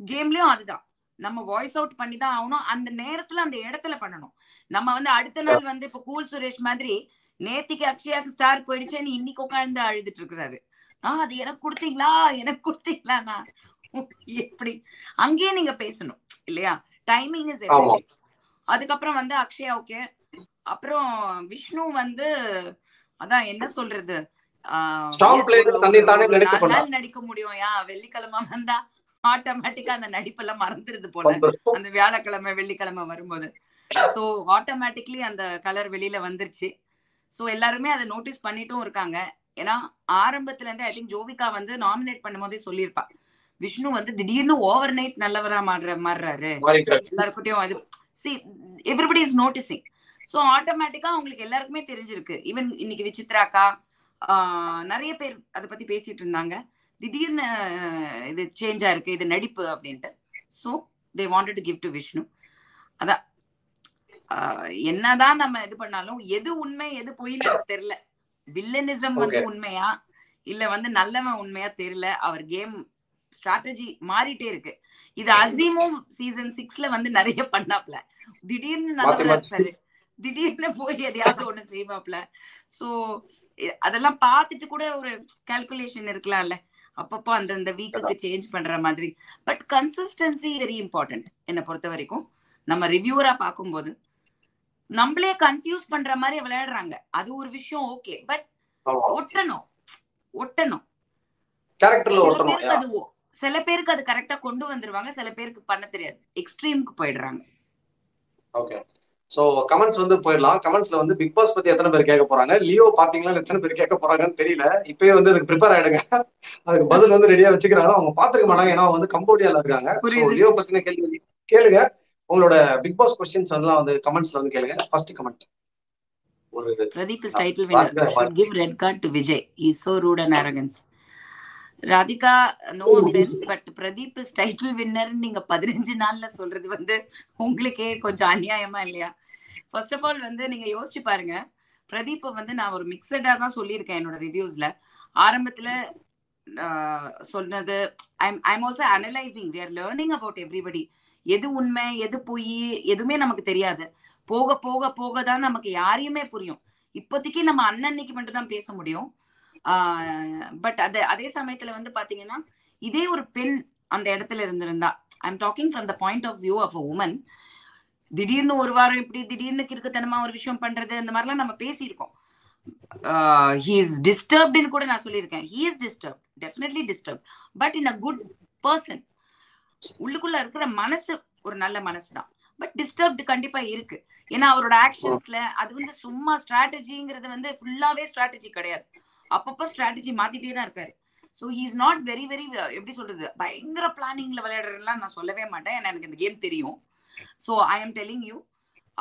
கேம்லயும் அதுதான். நம்ம வாய்ஸ் அவுட் பண்ணி தான் ஆகணும். அந்த நேரத்துல அந்த இடத்துல பண்ணணும். நம்ம வந்து அடுத்த நாள் வந்து இப்ப கூல் சுரேஷ் மாதிரி நேத்திக்கு அக்ஷயாக்கு ஸ்டார் போயிடுச்சேன்னு இன்னைக்கு உட்கார்ந்து அழுதுட்டு இருக்கிறாரு. ஆ அது எனக்கு கொடுத்தீங்களா? எனக்கு கொடுத்தீங்களாண்ணா? எப்படி? அங்கேயே நீங்க பேசணும் இல்லையா? Timing is. அதுக்கப்புறம் வந்து அக்ஷயா ஓகே அப்புறம் விஷ்ணு வந்து அதான் என்ன சொல்றது? ஆஹ் நடிக்க முடியும். யா வெள்ளிக்கிழமை வந்தா ஆட்டோமேட்டிக்கா அந்த நடிப்பெல்லாம் மறந்துருது போல. அந்த வியாழக்கிழமை வெள்ளிக்கிழமை வரும்போது. சோ ஆட்டோமேட்டிக்லி அந்த கலர் வெளியில வந்துருச்சு. சோ எல்லாருமே அதை நோட்டீஸ் பண்ணிட்டும் இருக்காங்க. ஏன்னா ஆரம்பத்துல இருந்தே ஐ திங்க் ஜோவிகா வந்து நாமினேட் பண்ணும்போதே சொல்லியிருப்பா. விஷ்ணு வந்து திடீர்னு ஓவர் நைட் நல்லவரா மாறுற மாறுறாரு. எல்லாருக்கிட்டையும் அது see everybody is noticing so ஆட்டோமேட்டிக்கா அவங்களுக்கு எல்லாருக்குமே தெரிஞ்சிருக்கு. ஈவன் இன்னைக்கு விசித்ராக்கா நிறைய பேர் அதை பத்தி பேசிட்டு இருந்தாங்க. திடீர்னு இது சேஞ்ச் ஆயிருக்கு இது நடிப்பு அப்படின்ட்டு. So they wanted to give to Vishnu அதான் என்னதான் நம்ம இது பண்ணாலும் எது உண்மை எது பொய்ன்னு எனக்கு தெரியல. வில்லனிசம் வந்து. உண்மையா? இல்ல வந்து நல்லவன் உண்மையா தெரியல. அவர் கேம் ஸ்ட்ராட்டஜி மாறிட்டே இருக்கு. இது அசீமும் சீசன் சிக்ஸ்ல வந்து நிறைய பண்ணாப்ல. திடீர்னு நல்லவரா. இருப்பாரு. திடீர்னு போய் எதையாவது ஒண்ணு செய்வாப்ல. சோ அதெல்லாம் பார்த்துட்டு கூட ஒரு கால்குலேஷன் இருக்கலாம்ல. அப்பப்போ அந்தந்த வீக்குக்கு சேஞ்ச் பண்ற மாதிரி. பட் கன்சிஸ்டன்சி வெரி இம்பார்ட்டன்ட் என்னை பொறுத்த வரைக்கும் நம்ம ரிவ்யூவரா பார்க்கும்போது நம்மளே கன்ஃபியூஸ் பண்ற மாதிரி விளையாடுறாங்க. அது ஒரு விஷயம் ஓகே பட். ஒட்டணும். ஒட்டணும். அது சில பேருக்கு அது கரெக்டா கொண்டு வந்துருவாங்க சில பேருக்கு பண்ண தெரியாது. எக்ஸ்ட்ரீமுக்கு போயிடுறாங்க. சோ கமெண்ட்ஸ் வந்து போயிடலாம். கமெண்ட்ஸ்ல வந்து பிக் பாஸ் பத்தி எத்தனை பேர் கேட்க போறாங்க? லியோ பாத்தீங்களா? எத்தனை பேர் கேட்க போறாங்கன்னு தெரியல. இப்பயே வந்து அதுக்கு ப்ரிப்பேர் ஆயிடுங்க. அதுக்கு பதில் வந்து ரெடியா வச்சுக்கிறாங்க. அவங்க பாத்துக்க மாட்டாங்க. ஏன்னா அவங்க வந்து கம்போடியால இருக்காங்க. So. லியோ பத்தின கேள்வி கேளுங்க. உங்களோட பிக் பாஸ் கொஸ்டின்ஸ் எல்லாம் வந்து கமெண்ட்ஸ்ல வந்து கேளுங்க. ஃபர்ஸ்ட் கமெண்ட் ஒரு Pradeep is title Radhika winner should give red card to Vijay is so rude and arrogance Radhika no offence but Pradeep is title winner நீங்க பதினஞ்சு நாள்ல சொல்றது வந்து உங்களுக்கே கொஞ்சம் அநியாயமா இல்லையா? ஃபர்ஸ்ட் ஆஃப் ஆல் வந்து நீங்க யோசிச்சு பாருங்க. பிரதீப் வந்து நான் ஒரு மிக்சடா தான் சொல்லியிருக்கேன் என்னோட ரிவ்யூஸ்ல ஆரம்பத்துல சொன்னது I'm I'm also analysing we are learning about everybody எது உண்மை எது பொய் எதுவுமே நமக்கு தெரியாது. போக போக போக தான் நமக்கு யாரையுமே புரியும். இப்போதைக்கு நம்ம அன்னன்னைக்கு மட்டும் தான் பேச முடியும். பட் அது அதே சமயத்துல வந்து பாத்தீங்கன்னா இதே ஒரு பெண் அந்த இடத்துல இருந்திருந்தா. I am talking from the point of view of a woman திடீர்னு ஒரு வாரம் இப்படி திடீர்னு கிறுக்குத்தனமா ஒரு விஷயம் பண்றது அந்த மாதிரிலாம் நம்ம பேசியிருக்கோம். ஹீ இஸ் டிஸ்டர்ப்டுன்னு கூட நான் சொல்லியிருக்கேன். He is disturb definitely disturb but in a good person உள்ளுக்குள்ள இருக்கிற மனசு ஒரு நல்ல மனசு தான் பட் டிஸ்டர்ப்டு கண்டிப்பா இருக்கு. ஏன்னா அவரோட ஆக்ஷன்ஸ்ல அது வந்து சும்மா ஸ்ட்ராட்டஜிங்கிறது வந்து ஃபுல்லாவே ஸ்ட்ராட்டஜி கிடையாது. அப்பப்போ ஸ்ட்ராட்டஜி மாத்திட்டே தான் இருக்காரு. So he is not very very எப்படி சொல்றது பயங்கர பிளானிங்ல விளையாடுறதுலாம் நான் சொல்லவே மாட்டேன். ஏன்னா எனக்கு இந்த கேம் தெரியும். So I am telling you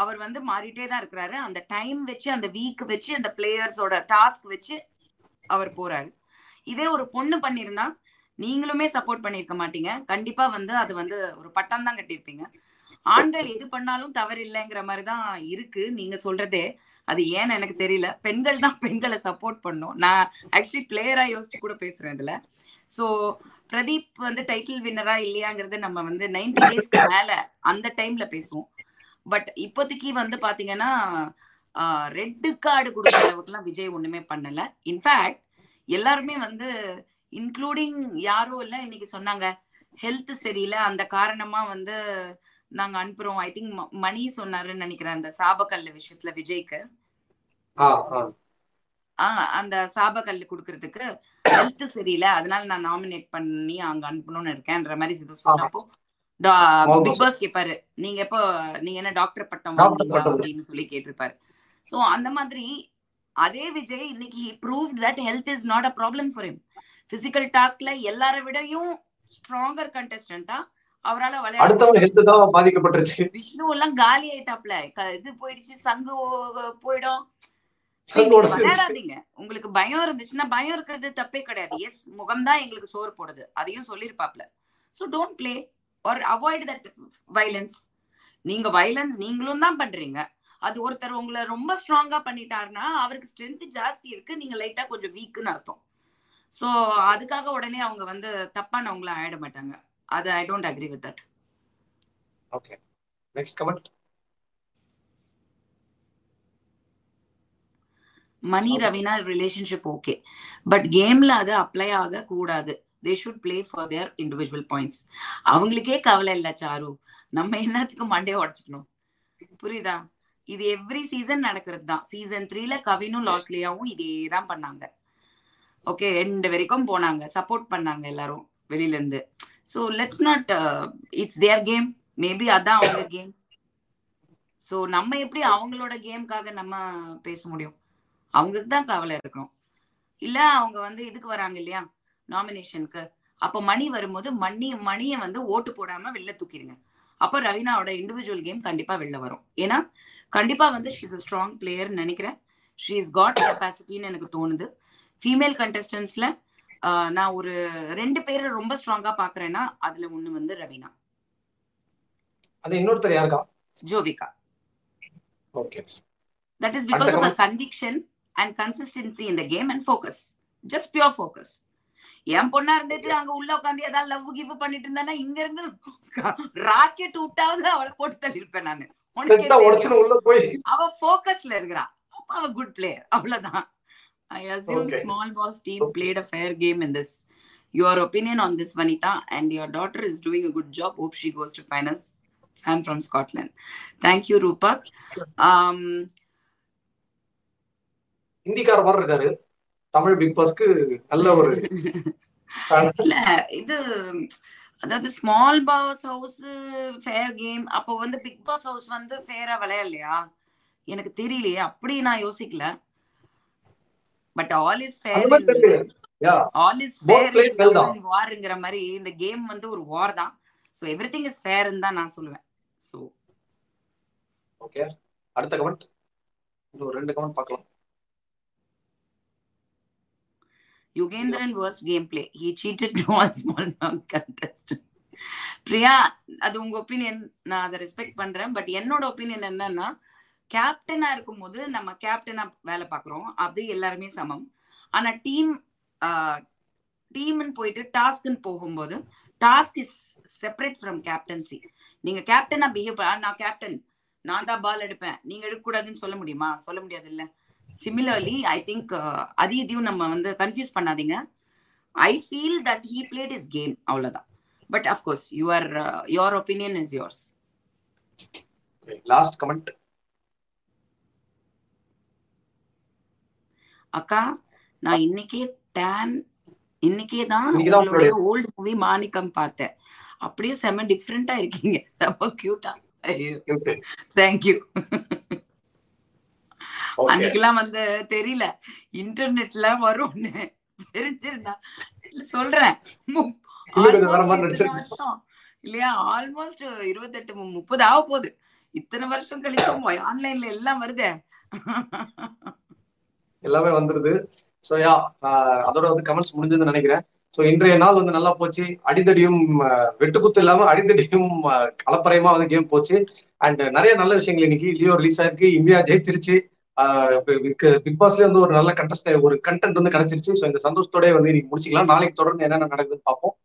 அவர் வந்து மாறிட்டே தான் இருக்கிறாரு. அந்த டைம் வச்சு அந்த வீக் வச்சு அந்த பிளேயர்ஸோட டாஸ்க் வச்சு அவர் போறாரு. இதே ஒரு பொண்ணு பண்ணியிருந்தா நீங்களுமே சப்போர்ட் பண்ணியிருக்க மாட்டீங்க. கண்டிப்பா வந்து அது வந்து ஒரு பட்டம் தான் கட்டியிருப்பீங்க. ஆண்கள் எது பண்ணாலும் தவறு இல்லைங்கிற மாதிரி தான் இருக்கு. நீங்க சொல்றதே அது ஏன்னு எனக்கு தெரியல. பெண்கள் தான் பெண்களை சப்போர்ட் பண்ணும். நான் ஆக்சுவலி பிளேயரா யோசிச்சு கூட பேசுறேன் இதுல. ஸோ பிரதீப் வந்து டைட்டில் வின்னரா இல்லையாங்கிறது நம்ம வந்து நைன்டி டேஸ்க்கு மேல அந்த டைம்ல பேசுவோம். பட் இப்போதைக்கு வந்து பாத்தீங்கன்னா ரெட் கார்டு கொடுக்குற அளவுக்குலாம் விஜய் ஒண்ணுமே பண்ணல. இன்ஃபேக்ட் எல்லாருமே வந்து இன்க்ளூடிங் யாரும் இல்ல இன்னைக்கு சொன்னாங்க ஹெல்த் சரியில்லை அந்த காரணமா வந்து நாங்க அனுப்புறோம். ஐ திங்க் மணி சொன்னாருன்னு நினைக்கிறேன் அந்த சாபக்கல்ல விஷயத்துல விஜய்க்கு. ஆஹ் அந்த சாபக்கல் கொடுக்கறதுக்கு. ஹெல்த் சரியில்லை. அதனால நான் நாமினேட் பண்ணி அங்க அனுப்பணும்னு இருக்கேன்ற மாதிரி ஏதோ சொன்னப்போ பிக் பாஸ் கேட்பாரு நீங்க எப்போ நீங்க என்ன டாக்டர் பட்டம். அப்படின்னு சொல்லி கேட்டிருப்பாரு. சோ அந்த மாதிரி அதே விஜய் இன்னைக்கு prove that health is not a problem for him. Physical டாஸ்க்ல எல்லார விடையும் ஸ்ட்ராங்கர் கண்டஸ்டன்டா அவரால விளையாட பாதிக்கப்பட்டுருச்சு. விஷ்ணு எல்லாம் காலி ஆயிட்டாப்ல. இது போயிடுச்சு சங்கு போயிடும். உங்களுக்கு பயம் இருந்துச்சுன்னா பயம் இருக்கிறது தப்பே கிடையாது. எஸ் முகம் தான் எங்களுக்கு சோறு போடுது. அதையும் சொல்லிருப்பாப்ல so don't play or avoid that violence நீங்க வைலன்ஸ் நீங்களும் தான் பண்றீங்க. அது ஒருத்தர் உங்களை ரொம்ப ஸ்ட்ராங்கா பண்ணிட்டாருன்னா அவருக்கு ஸ்ட்ரென்த் ஜாஸ்தி இருக்கு. நீங்க லைட்டா கொஞ்சம் வீக்குன்னு அர்த்தம். ஸோ அதுக்காக உடனே அவங்க வந்து தப்பானவங்கள ஆயிட மாட்டாங்க. அது I don't agree with that okay next comment Mani Raveena relationship okay but கேம்ல அது அப்ளை ஆக கூடாது they should play for their individual points அவங்களுக்கே கவலை இல்லை சாரு. நம்ம என்னத்துக்கு மண்டே உடச்சுக்கணும்? புரியுதா? இது எவ்ரி சீசன் நடக்கிறது தான். சீசன் த்ரீல கவினும் லாஸ்லியாவும் இதே தான் பண்ணாங்க. ஓகே எண்டு வரைக்கும் போனாங்க. சப்போர்ட் பண்ணாங்க எல்லாரும் வெளியில இருந்து so let's not it's their game maybe அதான் அவங்க கேம் ஸோ நம்ம எப்படி அவங்களோட கேம்காக நம்ம பேச முடியும்? அவங்களுக்கு தான் கவலை இருக்கணும். இல்ல அவங்க வந்து இதுக்கு வராங்க இல்லையா? நாமினேஷனுக்கு அப்ப மணி வரும்போது மணி மணியை வந்து ஓட்டு போடாம வெளில தூக்கிடுங்க அப்போ ரவீனாவோட இண்டிவிஜுவல் கேம் கண்டிப்பா வெளில வரும். ஏன்னா கண்டிப்பா வந்து ஷீஸ் அ ஸ்ட்ராங் பிளேயர்னு நினைக்கிறேன். ஷீ இஸ் காட் கெப்பாசிட்டின்னு எனக்கு தோணுது. ஃபீமேல் கண்டஸ்டன்ஸ்ல நான் ஒரு ரெண்டு பேரை ரொம்ப ஸ்ட்ராங்கா பாக்குறேன்னா அதுல ஒண்ணு வந்து ரவீனா. அது இன்னொருத்தர் யாருக்கா? ஜோவிகா. ஓகே. That is அடுத்த because of consistency in the game and focus. Just pure focus. என் பொண்ணா இருந்துட்டு அங்க உள்ள உட்காந்து ஏதாவது லவ் கிவ் பண்ணிட்டு இருந்தானா இங்க இருந்து ராக்கெட் விட்டாவது அவளை போட்டு தள்ளிருப்பேன் நானு. உனக்கே அவ ஃபோக்கஸ்ல இருக்கிறா. அப்ப அவ குட் பிளேயர் அவ்வளவுதான். I assume. Small boss team played a fair game in this your opinion on this Vanitha and your daughter is doing a good job hope she goes to finals fan from Scotland thank you Rupak ஹிந்திக்கார மாதிரி இருக்காரு. Tamil big பாஸ்க்கு நல்ல ஒரு. இல்ல இது அதாவது small boss house fair game அப்போ வந்து பிக் பாஸ் ஹவுஸ் வந்து ஃபேரா விளையாடலையா? எனக்கு தெரியலையே. அப்படி நான் யோசிக்கல. But all is fair. All is fair. வார்ங்கிற மாதிரி இந்த கேம் வந்து ஒரு வார் தான். ஸோ எவ்ரி திங் இஸ் ஃபேர்னு தான் நான் சொல்லுவேன். ஸோ ஓகே அடுத்த கமெண்ட் இன்னும் ரெண்டு கமெண்ட் பார்க்கலாம். Yugendran worst game play he cheated to all small contestant Priya அது உங்க ஒப்பீனியன் நான் அதை ரெஸ்பெக்ட் பண்றேன். பட் என்னோட ஒப்பீனியன் என்னன்னா கேப்டனா இருக்கும்போது நம்ம கேப்டனா வேலை பார்க்குறோம். அது எல்லாருமே சமம். ஆனா டீம் டீம்னு போயிட்டு டாஸ்க்னு போகும்போது task is separate from captaincy நீங்க கேப்டனா பிஹேவ் நான் கேப்டன் நான் தான் பால் எடுப்பேன். நீங்க எடுக்கக்கூடாதுன்னு சொல்ல முடியுமா? சொல்ல முடியாது இல்ல சிமிலர்லி ஐ திங்க் அது இதையும் நம்ம வந்து கன்ஃபியூஸ் பண்ணாதீங்க. I feel that he played is game அவ்வளவுதான். But of course your your opinion is yours last comment அக்கா நான் இன்னைக்கே டேன் இன்னைக்கே தான் உங்களுடைய ஓல்டு மூவி மாணிக்கம் பார்த்தேன். அப்படியே செம்ம டிஃப்ரெண்டா இருக்கீங்க. செம்ம கியூட்டா ஐயோ. தேங்க்யூ அன்னைக்கெல்லாம் வந்து தெரியல. இன்டர்நெட்ல வரும்னு தெரிஞ்சிருந்தா. சொல்றேன். வருஷம். இல்லையா? ஆல்மோஸ்ட் இருபத்தெட்டு முப்பது ஆக போகுது. இத்தனை வருஷம் கழிச்சும் ஆன்லைன்ல எல்லாம் வருதே. எல்லாமே வந்துருது. ஸோ யா அதோட வந்து கமெண்ட்ஸ் முடிஞ்சதுன்னு நினைக்கிறேன். ஸோ இன்றைய நாள் வந்து நல்லா போச்சு. அடித்தடியும் வெட்டுக்குத்து இல்லாம அடித்தடியும் கலப்பறையுமா வந்து கேம் போச்சு. அண்ட் நிறைய நல்ல விஷயங்கள் இன்னைக்கு. லியோ ரிலீஸ் ஆயிருக்கு. இந்தியா ஜெயிச்சிருச்சு. பிக் பாஸ்லயே வந்து ஒரு நல்ல கண்டஸ்ட் ஒரு கண்டென்ட் வந்து கிடைச்சிருச்சு. ஸோ இந்த சந்தோஷத்தோட வந்து இன்னைக்கு முடிச்சுக்கலாம். நாளைக்கு தொடர்ந்து என்னென்ன நடக்குதுன்னு பார்ப்போம்.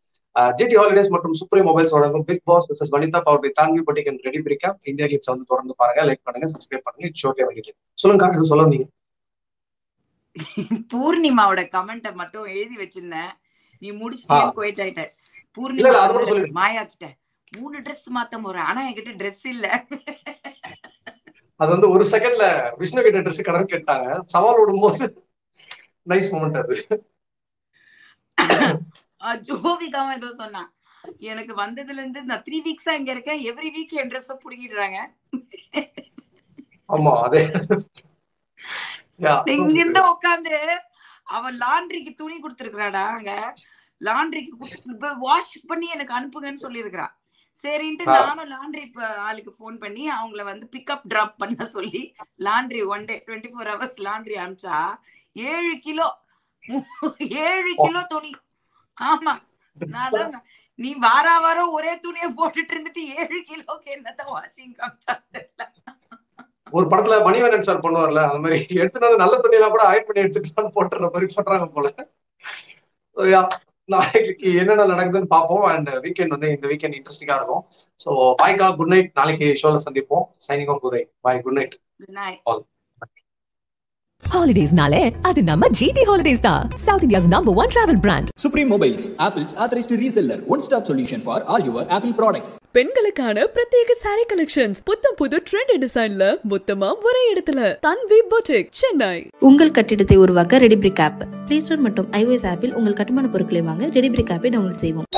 ஜிடி ஹாலிடேஸ் மற்றும் சுப்ரீம் மொபைல்ஸ் வழங்கும் பிக் பாஸ் விசஸ் வனிதா பவர் பை தாங்கி பட்டிகன் ரெடி பிரிக்கா இந்தியா கிளிப்ஸ் வந்து தொடர்ந்து பாருங்க. லைக் பண்ணுங்க சப்ஸ்கிரைப் பண்ணுங்க. ஷோக்கே வகிட்டு சொல்லுங்க இது சொல்ல நீங்க. பூர்ணிமாவோட கமெண்ட்டை மட்டும் எழுதி வச்சிருந்தேன். நீ முடிச்சுட்டே ஆ. குவைட் ஆயிட்ட. பூர்ணிமா. மாயா கிட்ட. மூணு ட்ரெஸ் மாத்த போறேன். ஆனா என்கிட்ட ட்ரெஸ் இல்ல. அது வந்து ஒரு செகண்ட்ல விஷ்ணு கிட்ட ட்ரெஸ் கடன் கேட்டாங்க. சவால் விடும்போது நைஸ் மூமெண்ட் அது. ஜோவிகாவும் ஏதோ சொன்னா எனக்கு வந்ததுல இருந்து நான் த்ரீ வீக்ஸா இங்க இருக்கேன். எவ்ரி வீக் என் ட்ரெஸ் புடுங்கிடுறாங்க. ஆமா அதே. Yeah. இங்கிருந்து உட்காந்து அவன் லாண்ட்ரிக்கு துணி கொடுத்துருக்காடா அங்க? லாண்ட்ரிக்கு வாஷ் பண்ணி எனக்கு அனுப்புங்கன்னு சொல்லியிருக்கிறா. சரின்ட்டு. நானும் லாண்ட்ரி ஆளுக்கு ஃபோன் பண்ணி அவங்கள வந்து பிக்கப் டிராப் பண்ண சொல்லி laundry one day twenty four hours laundry அனுப்பிச்சா ஏழு கிலோ ஏழு கிலோ துணி. ஆமா. நான் நீ வாரா வாரம் ஒரே துணியை போட்டுட்டு இருந்துட்டு ஏழு கிலோக்கு என்னத்த வாஷிங் காமிச்சா தெரியல. ஒரு படத்துல மணிவண்ணன் சார் பண்ணுவார்ல அந்த மாதிரி. வந்து நல்ல தண்ணியெல்லாம் கூட ஆயிட் பண்ணி எடுத்துக்கலாம்னு போட்டுற மாதிரி பண்றாங்க போல. நாளைக்கு என்னென்ன நடக்குதுன்னு பார்ப்போம். அண்ட் வீக்கெண்ட் வந்து இந்த வீக்கெண்ட் இன்ட்ரெஸ்டிங்கா இருக்கும். ஸோ பாய்கா குட் நைட் நாளைக்கு ஷோல சந்திப்போம். Signing off குதை bye good night Good night. ஹாலிடேஸ்னாலே அது நம்ம ஜிடி ஹாலிடேஸ் தான். South India's number one travel brand Supreme Mobiles, Apple's authorized reseller. One stop solution for all your Apple products. பெண்களுக்கான பிரத்யேக sorry collections புத்தம் புது ட்ரெண்ட் டிசைன்ல மொத்தமா ஒரே இடத்துல. தன்வி பொட்டிக் சென்னை உங்கள் கட்டிடத்தை உருவாக்க ரெடிபிரிக் ஆப் பிளே ஸ்டோர் மற்றும் ஐஓஎஸ் ஆப்பில் உங்கள் கட்டுமான பொருட்களை வாங்க ரெடிபிரிக் ஆப்பை டவுன்லோட் செய்வோம்.